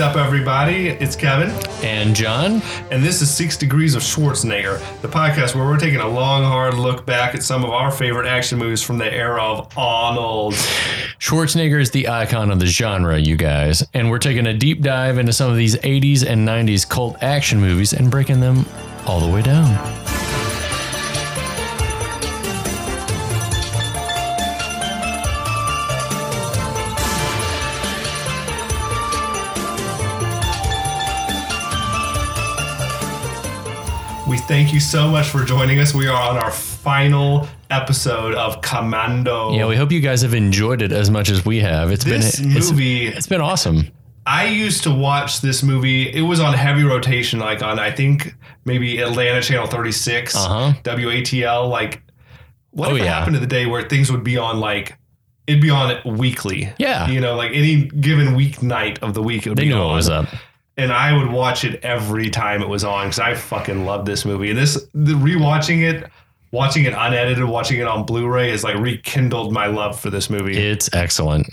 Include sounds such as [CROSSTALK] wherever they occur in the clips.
What's up, everybody? It's Kevin, And John, and this is Six Degrees of Schwarzenegger, the podcast where we're taking a long, hard look back at some of our favorite action movies from the era of Arnold. Schwarzenegger is the icon of the genre, you guys. And we're taking a deep dive into some of these 80s and 90s cult action movies and breaking them all the way down. Thank you so much for joining us. We are on our final episode of Commando. Yeah, we hope you guys have enjoyed it as much as we have. It's this been it's- movie, it's been awesome. I used to watch this movie. It was on heavy rotation, like on I think maybe Atlanta Channel 36, Uh-huh. WATL. Like, what Oh, if it yeah. happened to the day where things would be on like it'd be on weekly? Yeah. you know, like any given week night of the week, it would They be knew on. what was up. And I would watch it every time it was on because I fucking love this movie. And this, the rewatching it, watching it unedited, watching it on Blu-ray is like rekindled my love for this movie. It's excellent.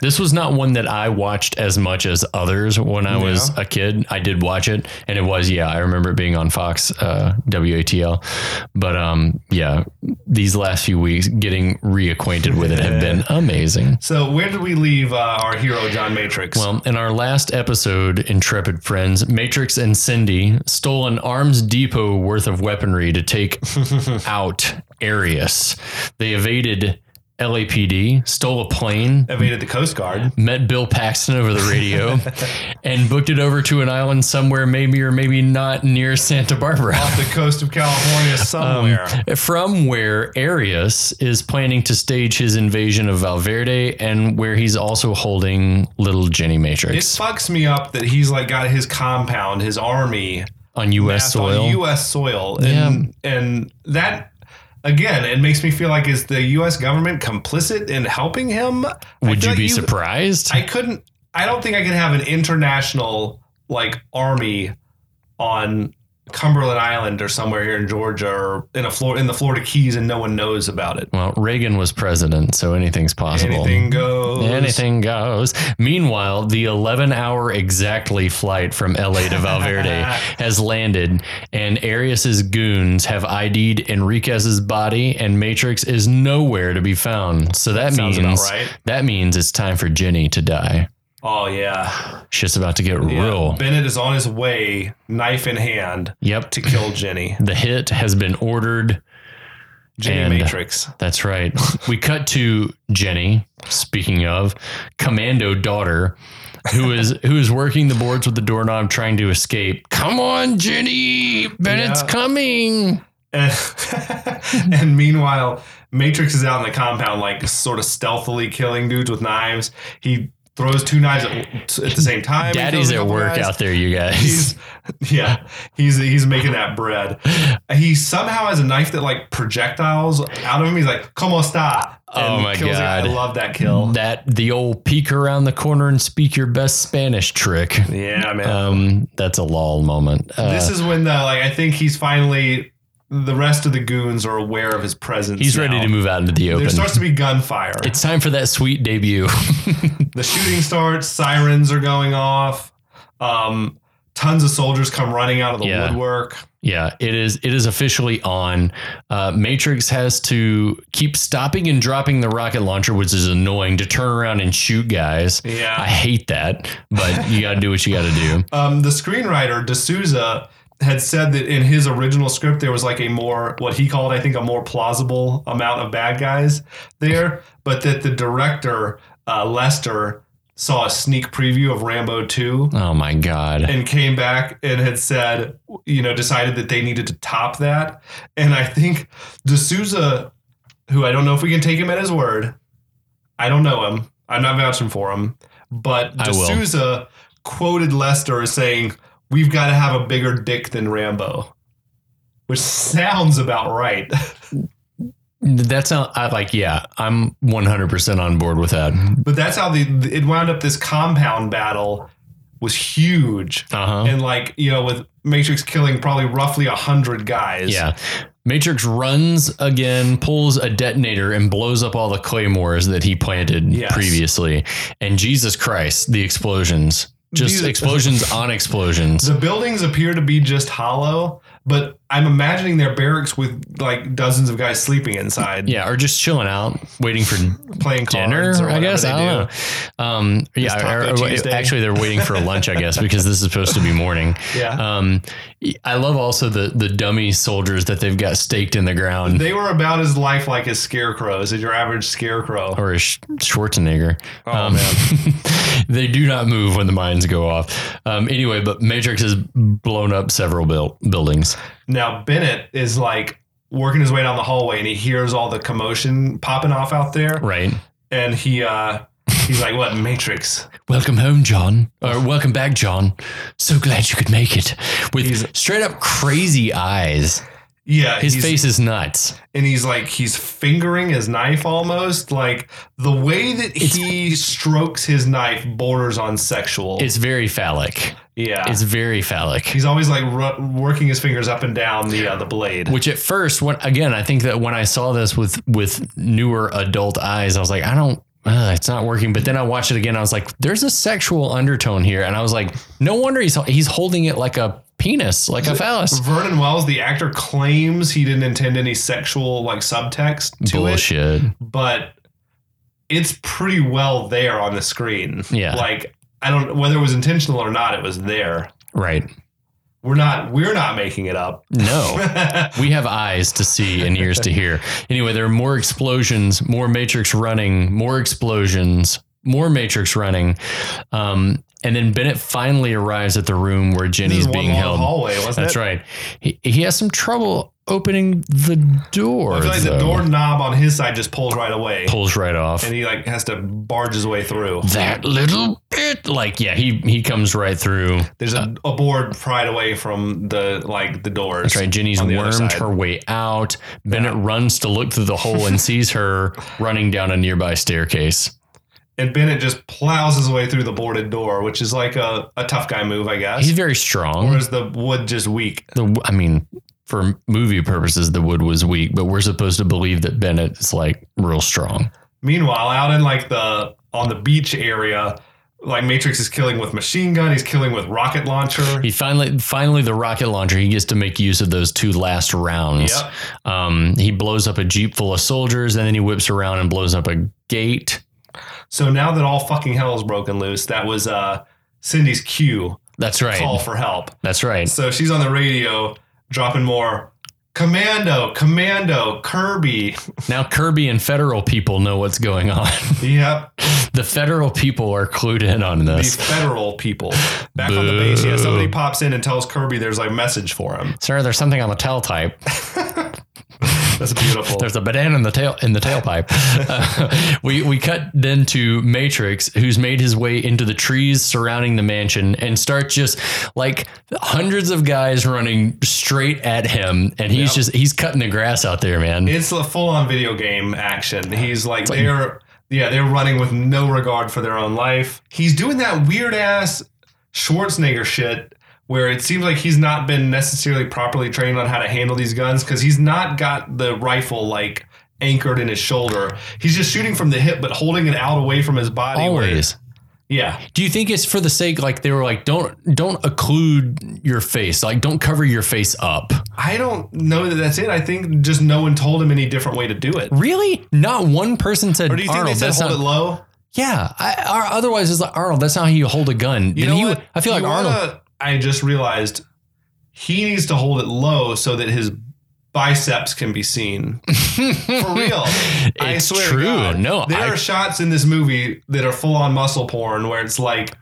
This was not one that I watched as much as others when I was a kid. I did watch it, and it was yeah. I remember it being on Fox uh, WATL, but um, yeah, these last few weeks getting reacquainted with it have been [LAUGHS] amazing. so where did we leave uh, our hero John Matrix? Well, in our last episode, Intrepid Friends, Matrix and Cindy stole an arms depot worth of weaponry to take [LAUGHS] out Arius. They evaded LAPD, stole a plane, evaded the Coast Guard. met Bill Paxton over the radio, [LAUGHS] and booked it over to an island somewhere, maybe or maybe not near Santa Barbara. off the coast of California [LAUGHS] um, somewhere. From where Arius is planning to stage his invasion of Valverde, and where he's also holding little Jenny Matrix. it fucks me up that he's like got his compound, his army on U.S. soil. on U.S. soil, and and that. Again, it makes me feel like is the U.S. government complicit in helping him? Would you like be surprised? I couldn't. I don't think I could have an international like army on Cumberland Island or somewhere here in Georgia or in a Flor- in the Florida Keys and no one knows about it. well, Reagan was president, so anything's possible. Anything goes. Anything goes. Meanwhile, the 11 hour exactly flight from LA to Valverde [LAUGHS] has landed, and Arius's goons have ID'd Enriquez's body, and Matrix is nowhere to be found. So that, sounds means right. that means it's time for Jenny to die. Oh yeah. Shit's about to get real. Bennett is on his way, knife in hand, Yep. to kill Jenny. [CLEARS THROAT] The hit has been ordered. Jenny And- Matrix. That's right. [LAUGHS] we cut to Jenny, speaking of, commando daughter, who [LAUGHS] is who is working the boards with the doorknob trying to escape. Come on, Jenny. Bennett's Yeah. coming. And [LAUGHS] meanwhile, Matrix is out in the compound, like sort of stealthily killing dudes with knives. He throws two knives at, at the same time. Daddy's at work guys. out there, you guys. He's yeah, he's he's making that bread. He somehow has a knife that like projectiles out of him. He's like, "Como está?" Oh my kills the guy. God. I love that kill. that the old peek around the corner and speak your best Spanish trick. Yeah, man. Um, that's a lol moment. Uh, this is when the like I think he's finally the rest of the goons are aware of his presence. he's ready to move out into the open. There starts to be gunfire. it's time for that sweet debut. [LAUGHS] the shooting starts. Sirens are going off. Um, tons of soldiers come running out of the Yeah. woodwork. Yeah, it is. It is officially on. Uh, Matrix has to keep stopping and dropping the rocket launcher, which is annoying to turn around and shoot guys. Yeah. I hate that, but you got to do what you got to do. [LAUGHS] Um, the screenwriter de Souza had said that in his original script there was like a more what he called I think a more plausible amount of bad guys there, but that the director uh, Lester saw a sneak preview of Rambo 2 Oh my god! and came back and had said, you know, decided that they needed to top that. And I think de Souza, who I don't know if we can take him at his word, I don't know him. I'm not vouching for him, but. de Souza quoted Lester as saying, "We've got to have a bigger dick than Rambo," which sounds about right. That's how I like. Yeah, I'm 100 percent on board with that. But that's how the it wound up. This compound battle was huge, Uh huh. and like you know, with Matrix killing probably roughly a hundred guys. Yeah. Matrix runs again, pulls a detonator, and blows up all the claymores that he planted Yes. previously. And Jesus Christ, the explosions. Just These- explosions on explosions. The buildings appear to be just hollow, but I'm imagining they're barracks with like dozens of guys sleeping inside, Yeah, or just chilling out, waiting for playing dinner. cards or I guess they I do. don't know. Um, yeah, or- or- actually, they're waiting for [LAUGHS] lunch, I guess, because this is supposed to be morning. Yeah. Um, I love also the the dummy soldiers that they've got staked in the ground, They were about as lifelike as scarecrows, as your average scarecrow. or a Sch- Schwarzenegger. Oh Um, man. [LAUGHS] they do not move when the mines go off. Um, anyway, but Matrix has blown up several buil- buildings. Now Bennett is like working his way down the hallway and he hears all the commotion popping off out there. Right. And he uh he's like, What, Matrix? Welcome home, John. Or welcome back, John. So glad you could make it. With He's- straight up crazy eyes. Yeah. His face is nuts. and he's like he's fingering his knife almost. Like the way that he strokes his knife borders on sexual. It's very phallic. Yeah. It's very phallic. he's always like ru- working his fingers up and down the uh, the blade. Which at first, when again, I think that when I saw this with with newer adult eyes, I was like, I don't. Uh, it's not working. But then I watched it again. I was like, "There's a sexual undertone here," and I was like, "No wonder he's he's holding it like a penis, like a phallus." Vernon Wells, the actor, claims he didn't intend any sexual like subtext to it, Bullshit. but it's pretty well there on the screen. Yeah. like I don't whether it was intentional or not, it was there. Right. We're not we're not making it up. No. [LAUGHS] we have eyes to see and ears to hear. Anyway, there are more explosions, more Matrix running, more explosions, more Matrix running. Um, and then Bennett finally arrives at the room where Jenny's being held. hallway, wasn't That's it? right. He, he has some trouble opening the door. I feel like the though. door knob on his side just pulls right away, pulls right off. and he like has to barge his way through. that little bit, like yeah, he he comes right through. There's a, a board pried away from the like the doors. That's right. Jenny's the other wormed her way out. Bennett runs to look through the hole and sees her [LAUGHS] running down a nearby staircase. and Bennett just plows his way through the boarded door, which is like a, a tough guy move, I guess. He's very strong. or is the wood just weak? The, I mean, for movie purposes, the wood was weak, but we're supposed to believe that Bennett is like real strong. Meanwhile, out in like the on the beach area, like Matrix is killing with machine gun, he's killing with rocket launcher. He finally, finally, the rocket launcher. He gets to make use of those two last rounds. Yep. Um, he blows up a jeep full of soldiers, and then he whips around and blows up a gate. So now that all fucking hell is broken loose, that was uh Cindy's cue That's right. call for help. That's right. So she's on the radio dropping more commando, commando, Kirby. Now Kirby and federal people know what's going on. Yep. the federal people are clued in on this. The federal people. Back on the base, yeah, somebody pops in and tells Kirby there's like a message for him. Sir, there's something on the teletype. [LAUGHS] [LAUGHS] That's beautiful. There's a banana in the tail in the tailpipe. Uh, [LAUGHS] we we cut then to Matrix, who's made his way into the trees surrounding the mansion and starts just like hundreds of guys running straight at him, and he's Yep. just he's cutting the grass out there, man. It's a full on video game action. He's like, they're yeah, they're running with no regard for their own life. He's doing that weird ass Schwarzenegger shit where it seems like he's not been necessarily properly trained on how to handle these guns because he's not got the rifle like anchored in his shoulder. He's just shooting from the hip but holding it out away from his body. where- Always. yeah. Do you think it's for the sake like they were like don't don't occlude your face, like don't cover your face up? I don't know that that's it. I think just no one told him any different way to do it. Really? Not one person said. Or do you think they said hold not- it low? Yeah, I, or otherwise it's like Arnold. That's not how you hold a gun. You Then know he what? I feel like You Arnold. I just realized he needs to hold it low so that his biceps can be seen. [LAUGHS] For real. I It's swear to true. God. No, there I- are shots in this movie that are full on muscle porn where it's like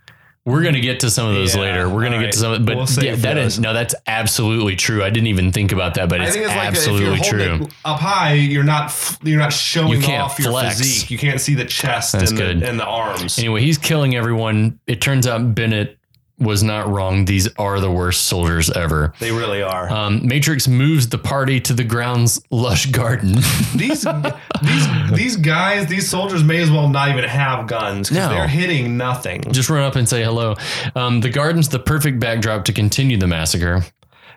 We're gonna get to some of those Yeah, later. We're gonna all get to some, but We'll yeah, that is no, that's absolutely true. I didn't even think about that, but I it's, think it's absolutely you're true. up high, you're not you're not showing You off your flex. physique. You can't see the chest and the, and the arms. Anyway, he's killing everyone. It turns out Bennett was not wrong. These are the worst soldiers ever. They really are. Um, Matrix moves the party to the ground's lush garden. [LAUGHS] these these these guys, these soldiers may as well not even have guns because No. they're hitting nothing. Just run up and say hello. Um, the garden's the perfect backdrop to continue the massacre.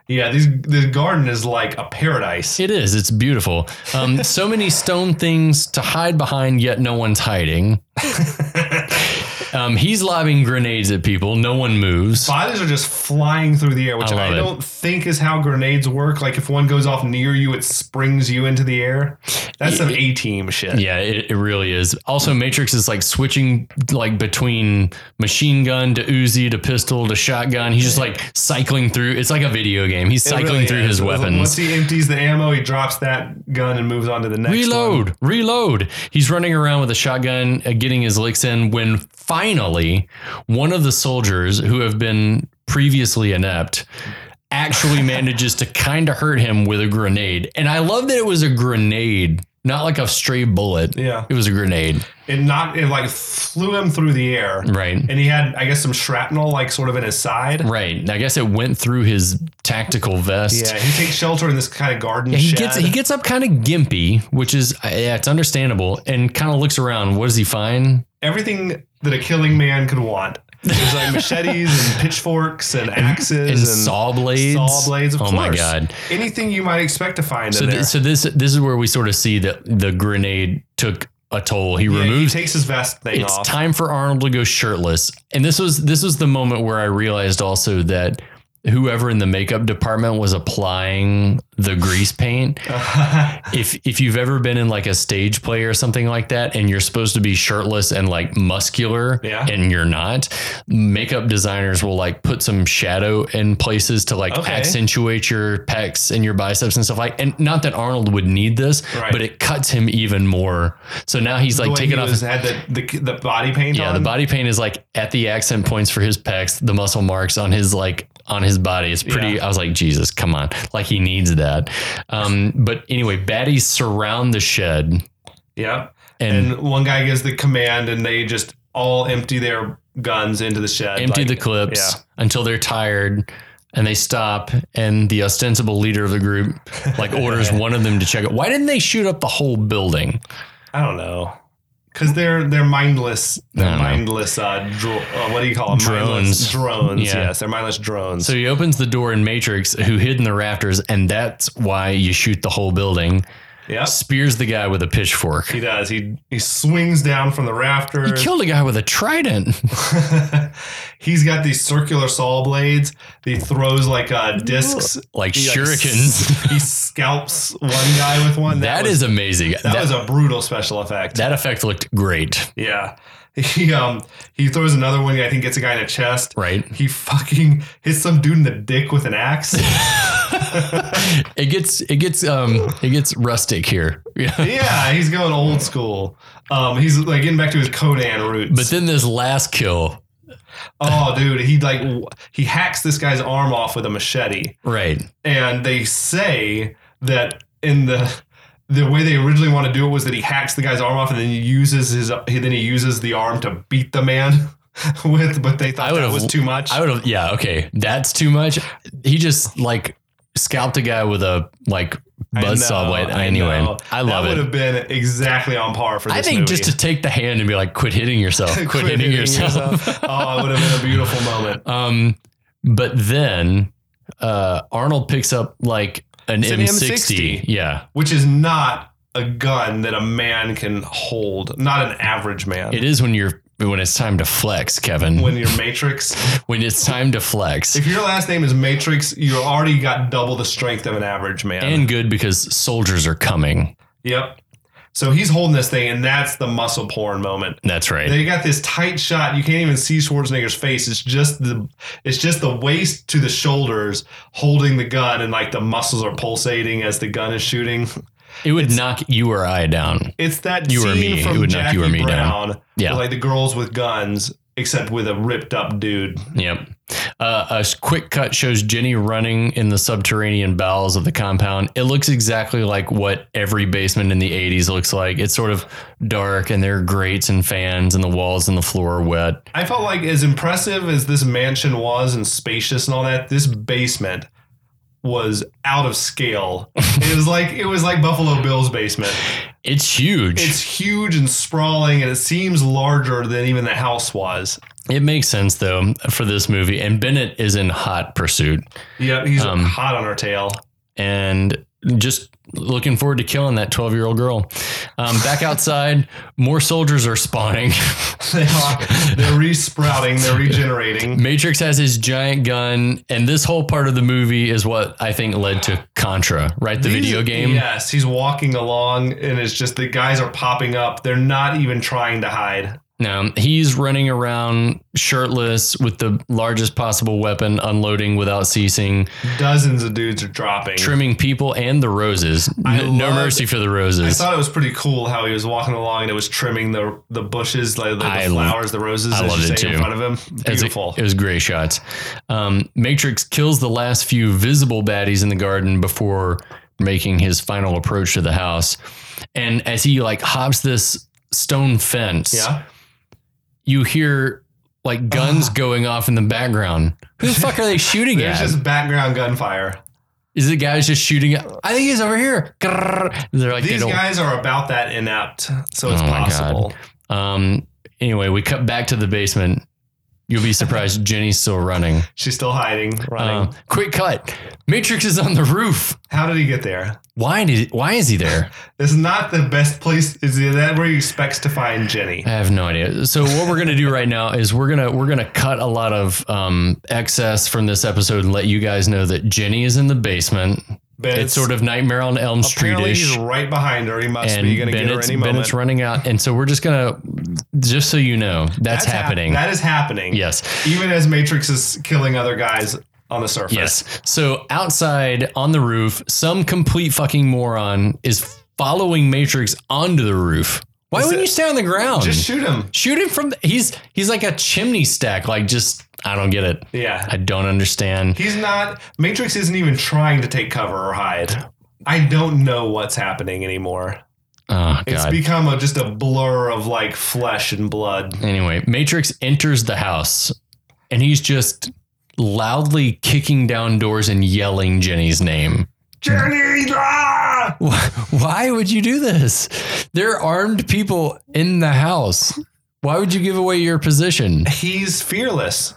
Yeah, these the garden is like a paradise. It is. It's beautiful. Um, so many stone things to hide behind, yet no one's hiding. [LAUGHS] Um, he's lobbing grenades at people. No one moves. Bodies are just flying through the air, which I I, don't think is how grenades work. Like if one goes off near you, it springs you into the air. That's some A team shit. Yeah, it, it really is. Also, Matrix is like switching like between machine gun to Uzi to pistol to shotgun. He's just like cycling through. It's like a video game. He's cycling really through is. his weapons. Once he empties the ammo, he drops that gun and moves on to the next one. Reload, reload. He's running around with a shotgun, uh, getting his licks in. When finally, one of the soldiers who have been previously inept actually [LAUGHS] manages to kind of hurt him with a grenade. And I love that it was a grenade, not like a stray bullet. Yeah. It was a grenade, It not it like flew him through the air. right? And he had, I guess, some shrapnel like sort of in his side. Right. I guess it went through his tactical vest. Yeah, he takes shelter in this kind of garden He shed. gets he gets up kind of gimpy, which is yeah, it's understandable, and kind of looks around. What does he find? Everything that a killing man could want. There's like machetes and [LAUGHS] pitchforks and axes And, and, saw blades. saw blades. Of oh course, my god! anything you might expect to find So in there. so this this is where we sort of see that the grenade took a toll. He Yeah, he removes. takes his vest thing it's off. time for Arnold to go shirtless, and this was this was the moment where I realized also that whoever in the makeup department was applying the grease paint [LAUGHS] if if you've ever been in like a stage play or something like that and you're supposed to be shirtless and like muscular Yeah. and you're not makeup designers will like put some shadow in places to like Okay. accentuate your pecs and your biceps and stuff like and not that Arnold would need this Right. but it cuts him even more so now he's like taking he off was, his had the, the the body paint yeah on. the body paint is like at the accent points for his pecs the muscle marks on his like on his body It's pretty Yeah. i was like jesus come on like he needs that um but anyway baddies surround the shed Yeah, and, And, one guy gives the command, and they just all empty their guns into the shed. empty like- the clips yeah. until they're tired and they stop and the ostensible leader of the group like orders [LAUGHS] one of them to check it why didn't they shoot up the whole building I don't know. Because they're they're mindless, they're mindless. Uh, dro- uh, what do you call them? Drones. Drones. Yeah. Yes, they're mindless drones. so he opens the door in matrix who hid in the rafters and that's why you shoot the whole building yep, spears the guy with a pitchfork he does. He he swings down from the rafters. He killed a guy with a trident. [LAUGHS] He's got these circular saw blades. He throws like uh, discs, like He, like, shurikens. he scalps one guy with one. [LAUGHS] that was, is amazing. that, That, was a brutal special effect. that effect looked great, yeah, [LAUGHS] he um he throws another one. I think gets a guy in the chest. right? He fucking hits some dude in the dick with an axe. [LAUGHS] It gets it gets um it gets rustic here. Yeah. [LAUGHS] yeah, he's going old school. Um, he's like getting back to his Conan roots. But then this last kill, oh, dude, he like he hacks this guy's arm off with a machete. right? and they say that in the the way they originally want to do it was that he hacks the guy's arm off and then he uses his he, then he uses the arm to beat the man [LAUGHS] with but they thought that was too much I would have yeah, okay. That's too much. He just like scalped a guy with a like I buzzsaw know, blade. Anyway, know. I love it. that would have been exactly on par for this I think movie. just to take the hand and be like, quit hitting yourself. [LAUGHS] Quit, hitting, yourself. oh it would have been a beautiful moment [LAUGHS] Um, but then uh, Arnold picks up like an an M60. M60. Yeah, which is not a gun that a man can hold not an average man it is when you're when it's time to flex, Kevin. When, when you're matrix [LAUGHS] when it's time to flex, if your last name is matrix you already got double the strength of an average man and good because soldiers are coming. Yep. So he's holding this thing, and that's the muscle porn moment. That's right. They got this tight shot. You can't even see Schwarzenegger's face. It's just the it's just the waist to the shoulders holding the gun, and like the muscles are pulsating as the gun is shooting. it would knock you or I down. It's that You or scene me. It would knock Jackie you or me down. Brown. Yeah. like the girls with guns, except with a ripped up dude. Yep. Uh, a quick cut shows Jenny running in the subterranean bowels of the compound. It looks exactly like what every basement in the 80s looks like. It's sort of dark and there are grates and fans and the walls and the floor are wet. I felt like as impressive as this mansion was and spacious and all that, this basement was out of scale. [LAUGHS] it was like it was like Buffalo Bill's basement. It's huge. It's huge and sprawling, and it seems larger than even the house was. It makes sense though for this movie. And Bennett is in hot pursuit Yeah, he's Um, hot on her tail. and just looking forward to killing that 12 year old girl. Um, back outside, [LAUGHS] more soldiers are spawning. [LAUGHS] They are, they're resprouting, they're regenerating. Matrix has his giant gun, and this whole part of the movie is what I think led to Contra, right? The These- video game. Yes, he's walking along, and it's just the guys are popping up. They're not even trying to hide. Now he's running around shirtless with the largest possible weapon, unloading without ceasing, Dozens of dudes are dropping. trimming people and the roses. N- no mercy for the roses. I thought it was pretty cool how he was walking along and it was trimming the the bushes, like the, the flowers, the roses, I loved it say, in too. front of him. It was- Beautiful. It was great shots. Um, Matrix kills the last few visible baddies in the garden before making his final approach to the house. And as he like hops this stone fence, yeah. You hear like guns going off in the background. Who the fuck are they shooting at? There's at? just background gunfire. Is the guys just shooting at? I think he's over here. Grrr. They're like These don't. guys are about that inept, so it's Oh my God. possible. Um. Anyway, we cut back to the basement. You'll be surprised. [LAUGHS] Jenny's still running. She's still hiding, running. Um, quick cut. Matrix is on the roof. How did he get there? Why did? Why is he there? [LAUGHS] This is not the best place. Is that where he expects to find Jenny? I have no idea. So what we're gonna do right now is we're gonna we're gonna cut a lot of um, excess from this episode and let you guys know that Jenny is in the basement. Bennett's, it's sort of Nightmare on Elm Street-ish. he's right behind her. He must and be going to get her any moment. Bennett's running out, and so we're just gonna, just so you know, that's, hap- happening. that is happening. yes, Even as Matrix is killing other guys on the surface. yes. So outside on the roof, some complete fucking moron is following Matrix onto the roof. Why Is wouldn't it- you stay on the ground? Just shoot him. shoot him from. The, he's he's like a chimney stack. Like just, I don't get it. Yeah. I don't understand. He's not. Matrix isn't even trying to take cover or hide. I don't know what's happening anymore. Oh It's become a, just a blur of like flesh and blood. Anyway, Matrix enters the house, and he's just loudly kicking down doors and yelling Jenny's name. Jenny! ah! Why would you do this? There are armed people in the house. Why would you give away your position? He's fearless.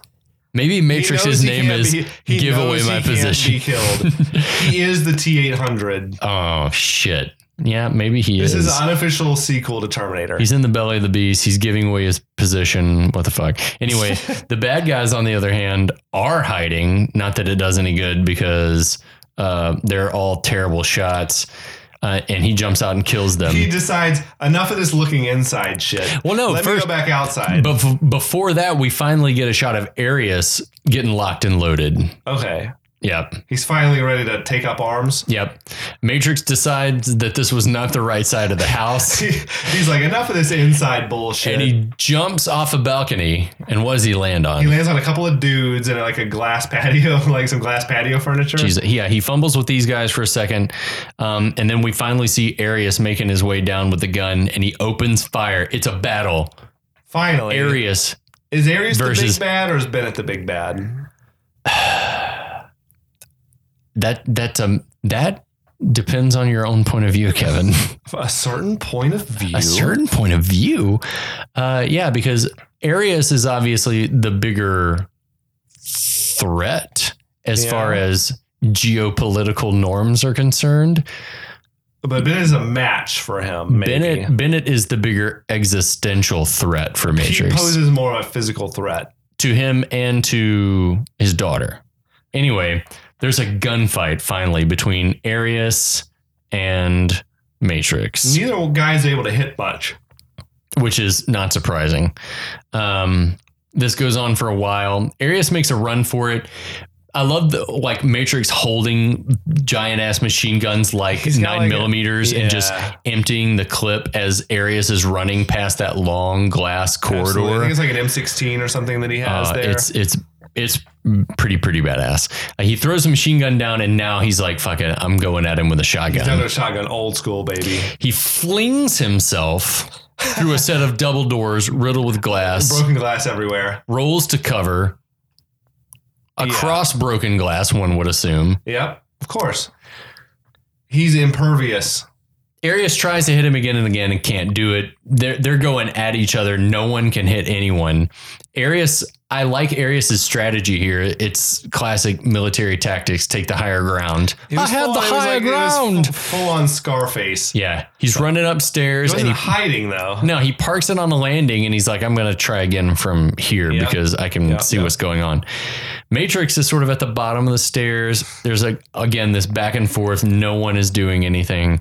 Maybe Matrix's name is be- give away my position. Be killed. he is the T eight hundred. [LAUGHS] Oh shit. Yeah, maybe he This is. This is an unofficial sequel to Terminator. He's in the belly of the beast. He's giving away his position. What the fuck? Anyway, [LAUGHS] the bad guys, on the other hand, are hiding. Not that it does any good because uh, they're all terrible shots. Uh, and he jumps out and kills them. he decides enough of this looking inside shit. Well, no, let me go back outside. but f- before that, we finally get a shot of Arius getting locked and loaded. okay, Yep. he's finally ready to take up arms. Yep. Matrix decides that this was not the right side of the house. [LAUGHS] he's like enough of this inside bullshit. and he jumps off a balcony. And what does he land on? He lands on a couple of dudes and like a glass [LAUGHS] patio, like some glass patio furniture. Jeez, yeah, he fumbles with these guys for a second, um, and then we finally see Arius making his way down with the gun, and he opens fire. It's a battle. Finally, Arius, is Arius the versus- big bad or is Bennett the big bad? [SIGHS] that that um that depends on your own point of view, Kevin. [LAUGHS] A certain point of view. a certain point of view, uh, yeah, because Arius is obviously the bigger threat as Yeah. far as geopolitical norms are concerned. but Bennett is a match for him. Maybe. Bennett Bennett is the bigger existential threat for Matrix. he poses more of a physical threat. to him and to his daughter. Anyway, there's a gunfight finally between Arius and Matrix, Neither guy's able to hit much. which is not surprising. Um, this goes on for a while. Arius makes a run for it. I love the like Matrix holding giant ass machine guns like He's nine like a- millimeters and just emptying the clip as Arius is running past that long glass Absolutely. I corridor. think it's like an M16 or something that he has Uh, there. it's it's it's pretty pretty badass. Uh, he throws a machine gun down, and now he's like, "Fuck it, I'm going at him with a shotgun." Another shotgun, old school, baby. He flings himself through a set of double doors riddled with glass, Broken glass everywhere. rolls to cover across broken glass. One would assume. Yep, of course. He's impervious. Arius tries to hit him again and again and can't do it. They're they're going at each other. No one can hit anyone. Arius, I like Arius's strategy here. It's classic military tactics. Take the higher ground. It I have the higher like- ground. Full on Scarface. yeah, he's running He upstairs and wasn't he hiding though. no, he parks it on the landing and he's like, I'm going to try again from here Yeah. because I can Yeah, see yeah. what's going on. Matrix is sort of at the bottom of the stairs. There's like, again, this back and forth. No one is doing anything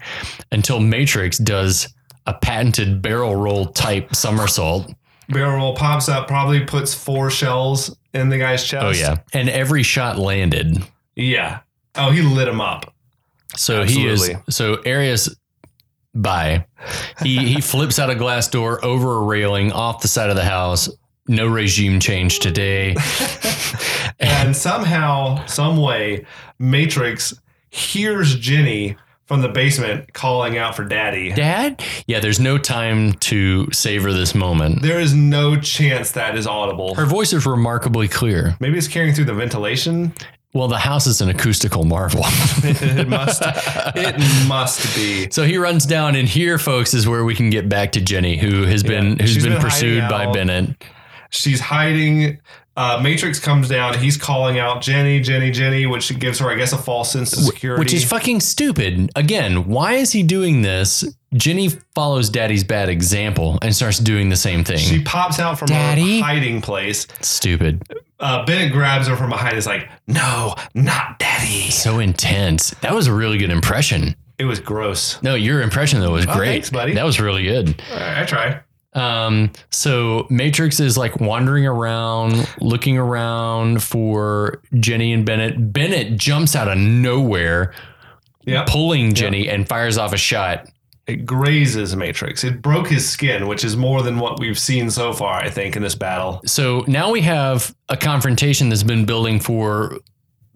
until Matrix does a patented barrel roll type somersault. Barrel roll pops up, probably puts four shells in the guy's chest. Oh, yeah. And every shot landed. Yeah. Oh, he lit him up. So he is, so Arius, bye. He, he [LAUGHS] flips out a glass door over a railing off the side of the house. No regime change today. And somehow, some way, Matrix hears Jenny from the basement calling out for daddy. Dad? Yeah, there's no time to savor this moment. There is no chance that is audible. Her voice is remarkably clear. Maybe it's carrying through the ventilation. Well, the house is an acoustical marvel. [LAUGHS] it must. It must be. so he runs down, and here, folks, is where we can get back to Jenny, who has been Yeah, who's been, been pursued by. Bennett. She's hiding. Uh, Matrix comes down. He's calling out Jenny, Jenny, Jenny, which gives her, I guess, a false sense of security. Which is fucking stupid. Again, why is he doing this? Jenny follows daddy's bad example and starts doing the same thing. she pops out from Daddy? her hiding place. stupid. Uh, Bennett grabs her from behind. Is like, no, not daddy. So intense. That was a really good impression. It was gross. No, your impression though was Oh, great. thanks, buddy. That was really good. All right, I try. Um, so Matrix is like wandering around, looking around for Jenny and Bennett. Bennett jumps out of nowhere, Yep. pulling Jenny and fires off a shot. It grazes Matrix. It broke his skin, which is more than what we've seen so far, I think, in this battle. So now we have a confrontation that's been building for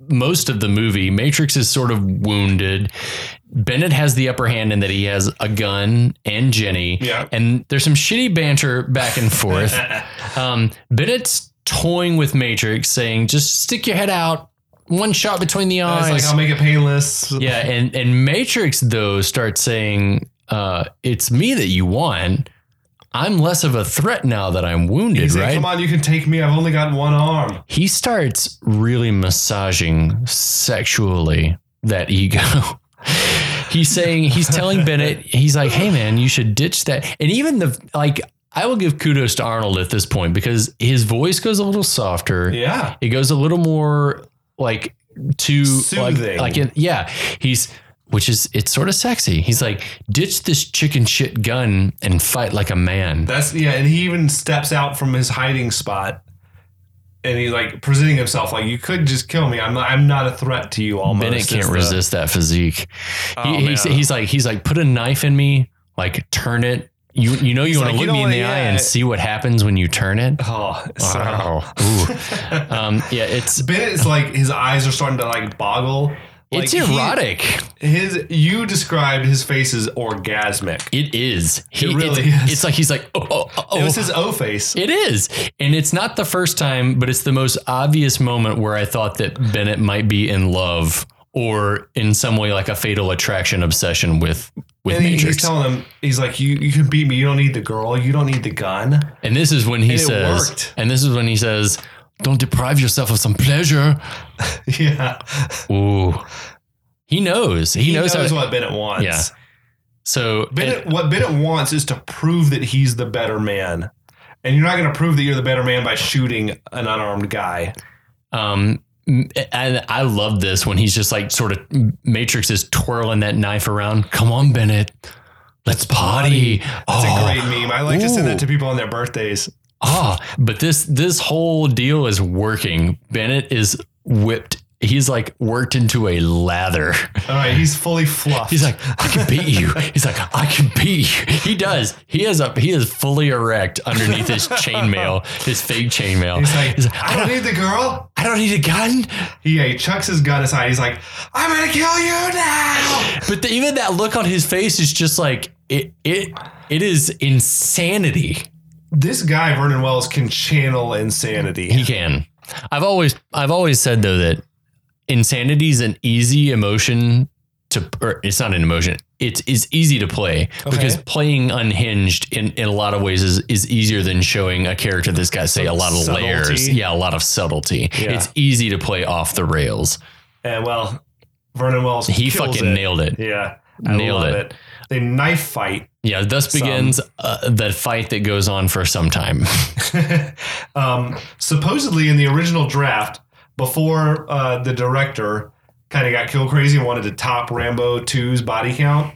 most of the movie. Matrix is sort of wounded. Bennett has the upper hand in that he has a gun and Jenny. Yeah. And there's some shitty banter back and forth. [LAUGHS] Um, Bennett's toying with Matrix, saying, "Just stick your head out, one shot between the It's eyes." like, I'll make it painless. yeah, and and Matrix though starts saying, uh, "It's me that you want. I'm less of a threat now that I'm wounded, He's like, right?" come on, you can take me. I've only got one arm. He starts really massaging sexually that ego. [LAUGHS] he's saying he's telling [LAUGHS] Bennett, he's like, "Hey man, you should ditch that." And even the like I will give kudos to Arnold at this point because his voice goes a little softer. Yeah. It goes a little more like to Soothing. like, like it, yeah, he's which is it's sort of sexy. He's like, ditch this chicken shit gun and fight like a man. That's yeah, and he even steps out from his hiding spot. And he's like presenting himself like you could just kill me. I'm not, I'm not a threat to you. Almost Bennett is can't the- resist that physique. Oh, he, he's, he's like he's like put a knife in me, like turn it. You you know you want to like, look me in the what, eye and see what happens when you turn it. Oh, Wow. [LAUGHS] Ooh. um, yeah, it's Bennett's like his eyes are starting to like boggle. Like, it's he- erotic. his you described his face as orgasmic. it is. He, It really it's, is. It's like he's like oh oh oh. oh. It was oh. his O face. It is. And it's not the first time, but it's the most obvious moment where I thought that Bennett might be in love or in some way like a fatal attraction obsession with with And Matrix. he's telling him, he's like, you you can beat me. You don't need the girl. You don't need the gun. and this is when he And says worked. and this is when he says, Don't deprive yourself of some pleasure. [LAUGHS] yeah, Ooh. He knows. He, he knows, knows, how what Bennett wants. Yeah. so Bennett, what Bennett wants is to prove that he's the better man, and you're not going to prove that you're the better man by shooting an unarmed guy. Um, and I love this when he's just like sort of Matrix is twirling that knife around. Come on, Bennett. Let's potty. That's Oh, a great meme. I like to send that to people on their birthdays. Ah, but this this whole deal is working. Bennett is whipped he's like worked into a lather. All right, he's fully fluffed. He's like, I can beat you. He's like, I can beat you. He does. He is up. He is fully erect underneath his [LAUGHS] chainmail, his fake chainmail. He's like, He's like, I don't need the girl. I don't need a gun. He, yeah, he chucks his gun aside. He's like, I'm gonna kill you now. But the, even that look on his face is just like it. It it is insanity. This guy Vernon Wells can channel insanity. He can. I've always I've always said though that insanity is an easy emotion to or it's not an emotion. It is easy to play because playing unhinged in, in a lot of ways is, is easier than showing a character that's got say a lot of Subtlety. layers. Yeah, a lot of subtlety. Yeah. It's easy to play off the rails. and well, Vernon Wells He kills fucking it. nailed it. Yeah, I Nailed love it. it. They knife fight. Yeah, thus begins uh, the fight that goes on for some time. [LAUGHS] [LAUGHS] um, supposedly in the original draft, before uh, the director kind of got kill crazy and wanted to top Rambo 2's body count,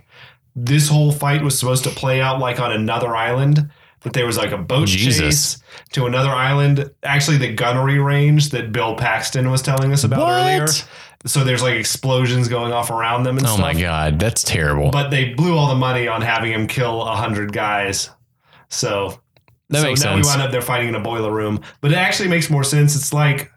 this whole fight was supposed to play out like on another island. That there was like a boat Jesus. chase to another island. Actually, the gunnery range that Bill Paxton was telling us about What? earlier. So there's like explosions going off around them and oh, stuff. Oh stuff. my god, that's terrible. But they blew all the money on having him kill a hundred guys. So that so makes now sense. we wound up there fighting in a boiler room. But it actually makes more sense. It's like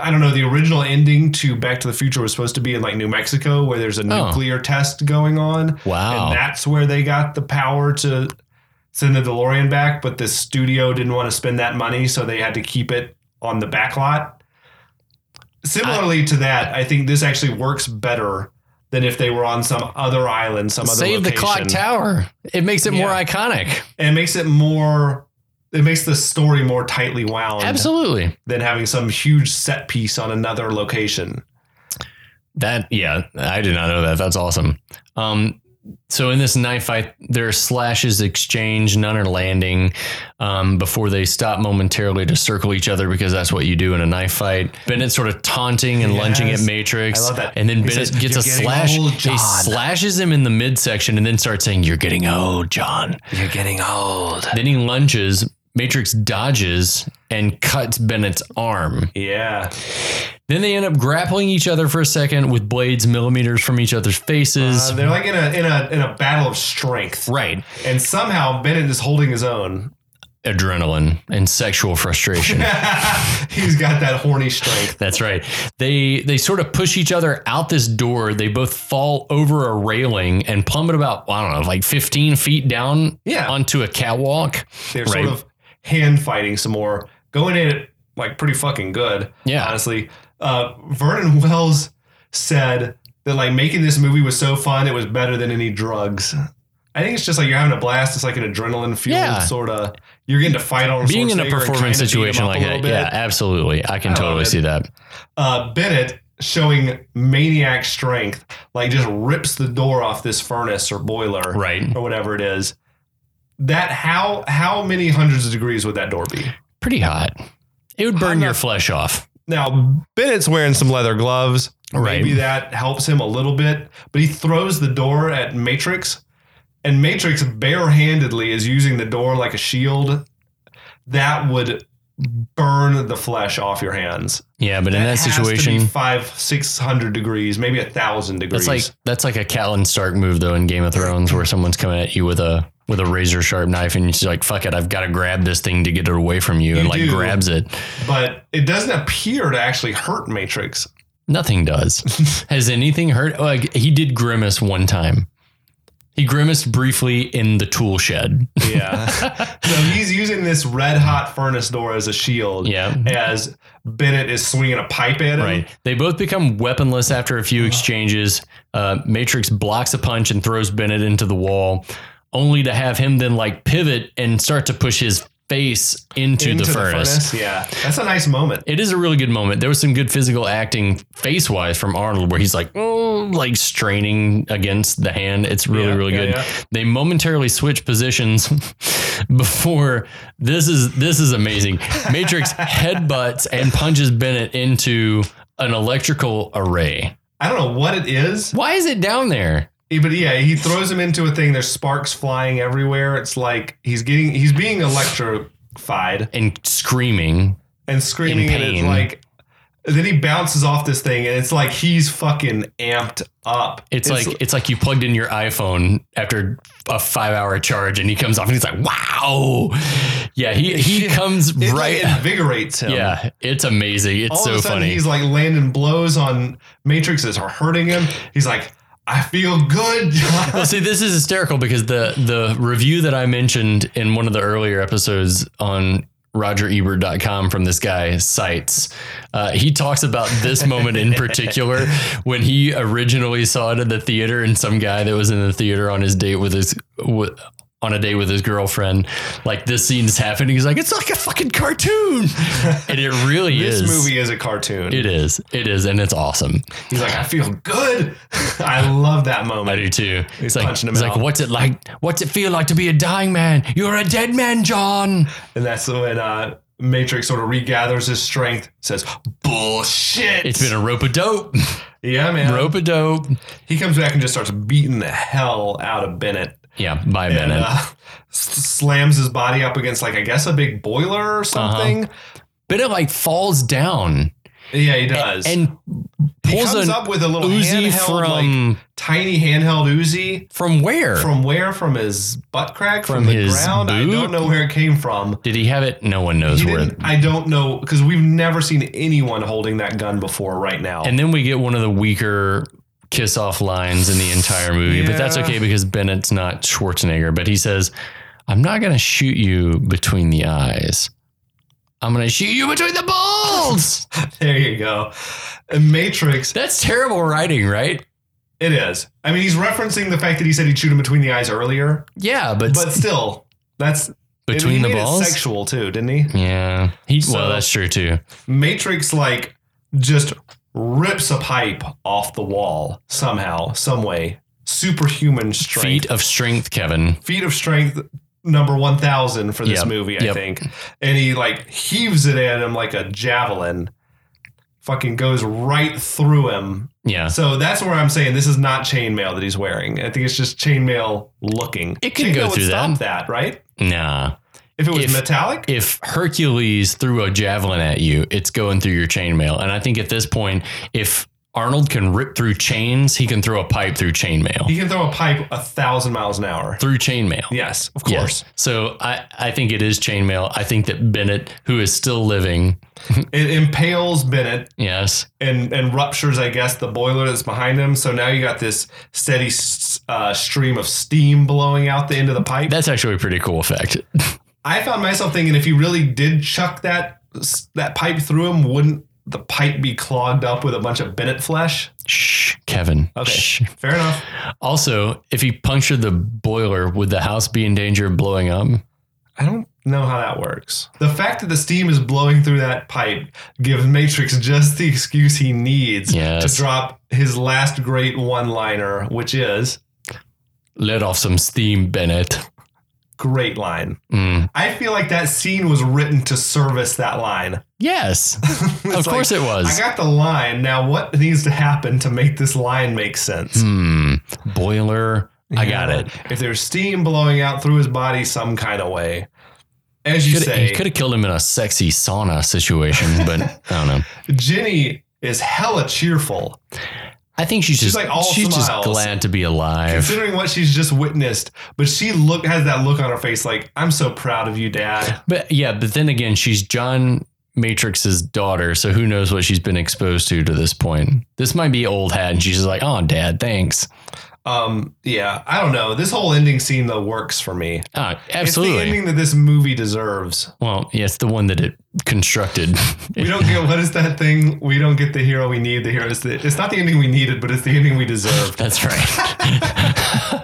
I don't know, the original ending to Back to the Future was supposed to be in like New Mexico where there's a Oh. nuclear test going on. Wow. And that's where they got the power to send the DeLorean back, but the studio didn't want to spend that money, so they had to keep it on the back lot. Similarly to that, I think this actually works better than if they were on some other island, some other Save the clock tower. It makes it more iconic. and it makes it more it makes the story more tightly wound Absolutely. than having some huge set piece on another location. That yeah, I did not know that. That's awesome. Um, so in this knife fight, there are slashes exchanged, none are landing um, before they stop momentarily to circle each other because that's what you do in a knife fight. Bennett sort of taunting and lunging at Matrix. I love that. And then He Bennett says, gets a slash. old, he slashes him in the midsection and then starts saying, "You're getting old, John." You're getting old. Then he lunges. Matrix dodges and cuts Bennett's arm. Yeah. Then they end up grappling each other for a second with blades millimeters from each other's faces. Uh, they're like in a in a in a battle of strength. right. And somehow Bennett is holding his own. Adrenaline and sexual frustration. [LAUGHS] He's got that horny strength. That's right. They they sort of push each other out this door. They both fall over a railing and plummet about I don't know, like 15 feet down Yeah. onto a catwalk. They're Right. sort of hand fighting some more, going in it like pretty fucking good. Yeah. honestly. Uh, Vernon Wells said that like making this movie was so fun, it was better than any drugs. I think it's just like you're having a blast. It's like an adrenaline fueled Yeah. sort of. You're getting to fight on Being in a performance kinda beat him situation like that. bit. Yeah, absolutely. I can I totally see that. Uh, Bennett showing maniac strength, like just rips the door off this furnace or boiler, Right. or whatever it is. That how how many hundreds of degrees would that door be? Pretty hot. It would burn your flesh off. Now Bennett's wearing some leather gloves. Right. Maybe that helps him a little bit, but he throws the door at Matrix, and Matrix barehandedly is using the door like a shield. That would burn the flesh off your hands. Yeah, but in that has to situation, five, six hundred degrees, maybe a thousand degrees. That's like that's like a Catelyn Stark move though in Game of Thrones where someone's coming at you with a with a razor sharp knife and you're like fuck it I've got to grab this thing to get it away from you, and like do. grabs it. but it doesn't appear to actually hurt Matrix. Nothing does. [LAUGHS] Has anything hurt? Like he did grimace one time. He grimaced briefly in the tool shed. Yeah. [LAUGHS] so he's using this red hot furnace door as a shield. Yeah. As Bennett is swinging a pipe at him. Right. They both become weaponless after a few exchanges. Uh, Matrix blocks a punch and throws Bennett into the wall, only to have him then like pivot and start to push his face into, the, furnace. Yeah. That's a nice moment. It is a really good moment. There was some good physical acting face wise from Arnold where he's like, oh, like straining against the hand. It's really, Yeah, really yeah, good. yeah. They momentarily switch positions [LAUGHS] before this is this is amazing. Matrix [LAUGHS] headbutts and punches Bennett into an electrical array. I don't know what it is, Why is it down there? But yeah, he throws him into a thing. There's sparks flying everywhere. It's like he's getting he's being electrified And screaming. and screaming, In and it's like then he bounces off this thing, and it's like he's fucking amped up. It's, like it's like you plugged in your iPhone after a five hour charge, and he comes off, and he's like, "Wow, yeah." He he [LAUGHS] comes it right. like invigorates him. yeah, it's amazing. It's All so of a sudden, funny. he's like landing blows on Matrixes are hurting him. He's like, I feel good. Well, see, this is hysterical because the the review that I mentioned in one of the earlier episodes on RogerEbert.com from this guy cites. Uh, he talks about this moment in particular [LAUGHS] when he originally saw it in the theater, and some guy that was in the theater on his date with his with, on a date with his girlfriend, like this scene's happening. He's like, it's like a fucking cartoon, [LAUGHS] and it really this is. This movie is a cartoon. It is. It is, and it's awesome. He's like, I feel good. I love that moment. I do too. He's like, punching him he's like, what's it like? What's it feel like to be a dying man? You're a dead man, John. And that's when uh, Matrix sort of regathers his strength, says, Bullshit. It's been a rope of dope. yeah, man. rope of dope. He comes back and just starts beating the hell out of Bennett. Yeah, by And, Bennett. uh, slams his body up against, like, I guess a big boiler Uh-huh. or something. Bennett like falls down Yeah, he does. and he pulls comes up with a little Uzi handheld, from like, tiny handheld Uzi. from where? From where? From his butt crack? From, From the his ground? I don't know where it came from. Did he have it? No one knows He where. I don't know because we've never seen anyone holding that gun before right now. And then we get one of the weaker kiss off lines in the entire movie, but that's okay because Bennett's not Schwarzenegger. But he says, I'm not going to shoot you between the eyes. I'm going to shoot you between the balls. [LAUGHS] there you go. And Matrix, That's terrible writing, right? it is. I mean, he's referencing the fact that he said he'd shoot him between the eyes earlier, Yeah, but, but still, that's between he the balls. sexual too, didn't he? yeah. He, So- well, that's true too. Matrix like just rips a pipe off the wall somehow, some way. Superhuman strength. Feat of strength, Kevin. feat of strength number 1000 for this Yep, movie i yep. think and he like heaves it at him like a javelin fucking goes right through him Yeah. so that's where i'm saying this is not chainmail that he's wearing i think it's just chainmail looking It can Chainmail go through stop that. that right Nah. If it was If- metallic If Hercules threw a javelin at you, it's going through your chainmail. And I think at this point, if Arnold can rip through chains, he can throw a pipe through chainmail. he can throw a pipe a thousand miles an hour through chainmail. yes of Yes. course So I, I think it is chainmail. I think that Bennett, who is still living, [LAUGHS] it impales bennett yes, and and ruptures, I guess, the boiler that's behind him. So now you got this steady uh, stream of steam blowing out the end of the pipe. that's actually a pretty cool effect. [LAUGHS] I found myself thinking if he really did chuck that that pipe through him, wouldn't the pipe be clogged up with a bunch of Bennett flesh? Shh, Kevin. Okay, Shh. fair enough. Also, if he punctured the boiler, would the house be in danger of blowing up? I don't know how that works. The fact that the steam is blowing through that pipe gives Matrix just the excuse he needs Yes. to drop his last great one-liner, which is Let off some steam, Bennett. Great line. Mm. I feel like that scene was written to service that line. Yes, [LAUGHS] of course like, it was. I got the line. Now, what needs to happen to make this line make sense? Hmm. Boiler. I got it. If there's steam blowing out through his body some kind of way, as you Could, say, he could have killed him in a sexy sauna situation, but I don't know. [LAUGHS] Jenny is hella cheerful, I think she's, just like all she's just glad to be alive. considering what she's just witnessed. But she look has that look on her face, like I'm so proud of you, Dad. But yeah, but then again, she's John Matrix's daughter, so who knows what she's been exposed to to this point. This might be old hat, and she's just like, "Oh, Dad, thanks." Um, yeah, I don't know. This whole ending scene though works for me. Oh, It's the absolutely. ending that this movie deserves. well, yeah, it's the one that it constructed. [LAUGHS] We don't get what is that thing? We don't get the hero we need. The hero is the. It's not the ending we needed, but it's the ending we deserved. [LAUGHS] That's right. [LAUGHS]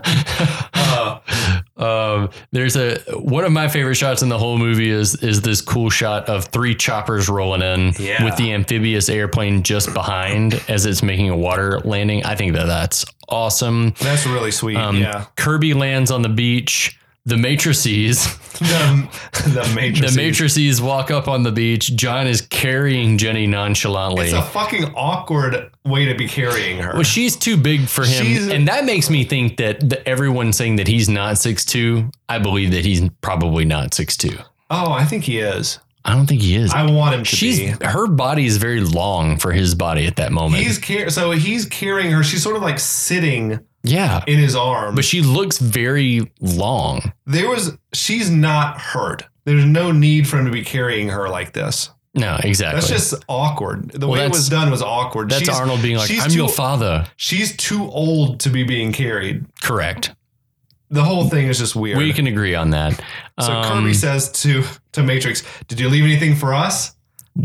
Um, there's a one of my favorite shots in the whole movie is is this cool shot of three choppers rolling in Yeah. with the amphibious airplane just behind as it's making a water landing. I think that that's awesome. that's really sweet. Um, yeah, Kirby lands on the beach. The matrices, the, the Matrix. [LAUGHS] the matrices walk up on the beach. John is carrying Jenny nonchalantly. It's a fucking awkward way to be carrying her. Well, she's too big for him, She's- and that makes me think that the, everyone saying that he's not six two. I believe that he's probably not six two. oh, I think he is. I don't think he is. I want him to She's be. her body is very long for his body at that moment. He's car- so he's carrying her. She's sort of like sitting yeah. in his arms. But she looks very long. there was she's not hurt. There's no need for him to be carrying her like this. No, exactly. That's just awkward. The Well, way it was done was awkward. That's she's, Arnold being like, I'm too, your father. She's too old to be being carried. Correct. The whole thing is just weird. We can agree on that. so Um, Kirby says to to Matrix, "Did you leave anything for us?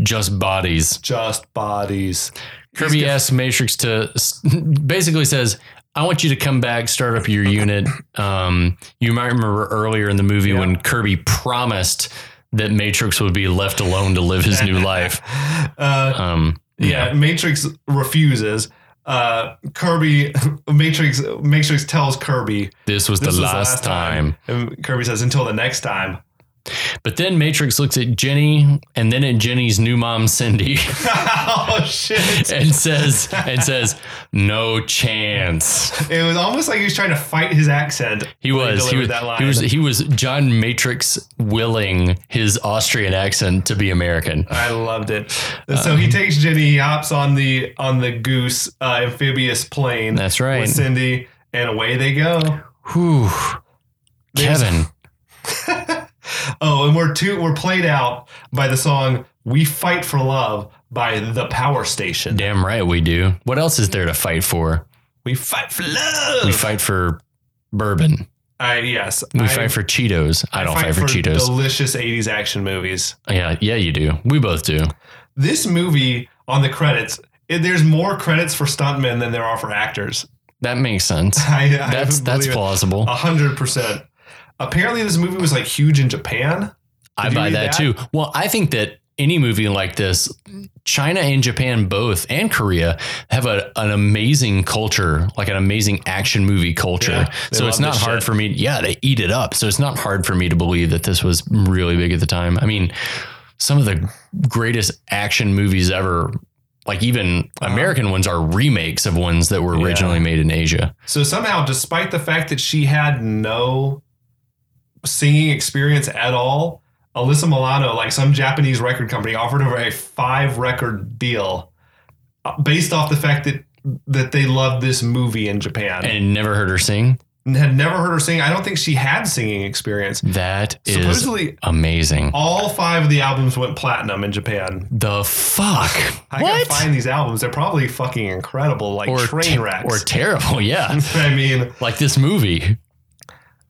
just bodies. Just bodies." Kirby asks Matrix to [LAUGHS] basically says, I want you to come back, start up your unit. Um, you might remember earlier in the movie Yeah. when Kirby promised that Matrix would be left alone to live his new life. [LAUGHS] Uh, Um, yeah. Matrix refuses. Uh, Kirby, [LAUGHS] Matrix, Matrix tells Kirby this was this the was last, time. And Kirby says, "Until the next time." But then Matrix looks at Jenny and then at Jenny's new mom, Cindy, [LAUGHS] oh shit! and says, and says, no chance. It was almost like he was trying to fight his accent. He was, he delivered was, that line. he was, he was John Matrix willing his Austrian accent to be American. I loved it. so Um, he takes Jenny, he hops on the on the goose uh, amphibious plane. That's right. With Cindy, and away they go. Whew. There's- Kevin. [LAUGHS] Oh, and we're two we're played out by the song "We Fight for Love" by the Power Station. Damn right we do. What else is there to fight for? We fight for love. We fight for bourbon. I yes. We I, fight for Cheetos. I, don't fight, for, Cheetos. Delicious '80s action movies. yeah, yeah, you do. We both do. This movie on the credits, it, there's more credits for stuntmen than there are for actors. That makes sense. [LAUGHS] I, I That's that's plausible. A hundred percent. Apparently, this movie was like huge in Japan. I Did you buy that, that? too. Well, I think that any movie like this, China and Japan both, and Korea have a, an amazing culture, like an amazing action movie culture. Yeah, so it's not hard shit. for me. Yeah, they eat it up. So it's not hard for me to believe that this was really big at the time. I mean, some of the greatest action movies ever. Like even American ones are remakes of ones that were Uh-huh. Yeah. originally made in Asia. So somehow, despite the fact that she had no singing experience at all, Alyssa Milano, like some Japanese record company, offered her a five record deal uh, based off the fact that that they loved this movie in Japan And never heard her sing. had never heard her sing. I don't think she had singing experience. That is Supposedly, amazing. all five of the albums went platinum in Japan. The fuck? I what? gotta find these albums. They're probably fucking incredible, like or train te- wrecks. or terrible. Yeah, [LAUGHS] I mean, like this movie.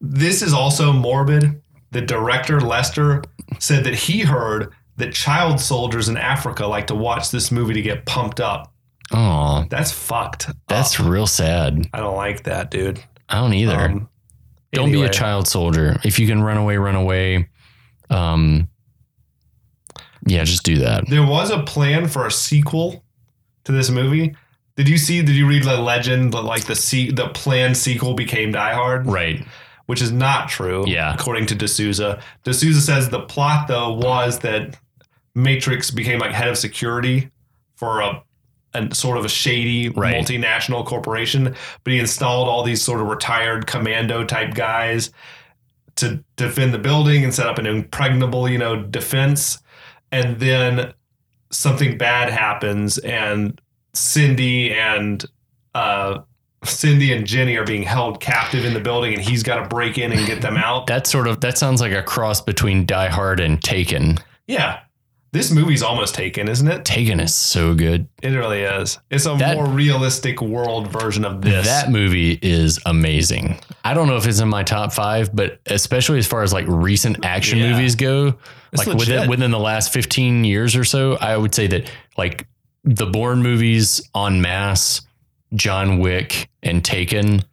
This is also morbid. The director Lester said that he heard that child soldiers in Africa like to watch this movie to get pumped up. Oh, That's fucked. that's up. real sad. I don't like that, dude. I don't either. Um, don't be a child soldier. If you can run away, run away. Um, yeah, just do that. There was a plan for a sequel to this movie. Did you see? Did you read the legend that like the se- the planned sequel became Die Hard? Right. Which is not true. Yeah. According to de Souza. D'Souza says the plot though was that Matrix became like head of security for a, a sort of a shady Right. multinational corporation, but he installed all these sort of retired commando type guys to defend the building and set up an impregnable, you know, defense. And then something bad happens and Cindy and uh Cindy and Jenny are being held captive in the building and he's got to break in and get them [LAUGHS] out. That sort of that sounds like a cross between Die Hard and Taken. Yeah. This movie's almost taken, isn't it? Taken is so good. It really is. It's a That- more realistic world version of this. That movie is amazing. I don't know if it's in my top five, but especially as far as like recent action Yeah. movies go, It's like within, legit. within the last 15 years or so, I would say that like the Bourne movies en masse, John Wick and Taken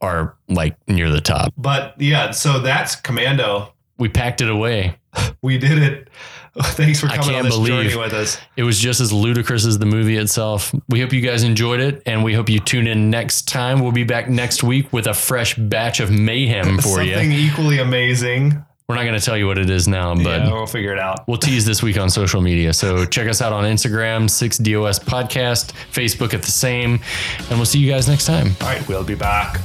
are like near the top. but yeah, so that's Commando. We packed it away. [LAUGHS] We did it. [LAUGHS] Thanks for coming on can't this believe- journey with us. It was just as ludicrous as the movie itself. We hope you guys enjoyed it, and we hope you tune in next time. We'll be back next week with a fresh batch of mayhem for [LAUGHS] you. Something equally amazing. We're not going to tell you what it is now, but yeah, we'll figure it out. we'll tease this week on social media. So check us out on Instagram, 6DOS Podcast, Facebook at the same, and we'll see you guys next time. All right, we'll be back.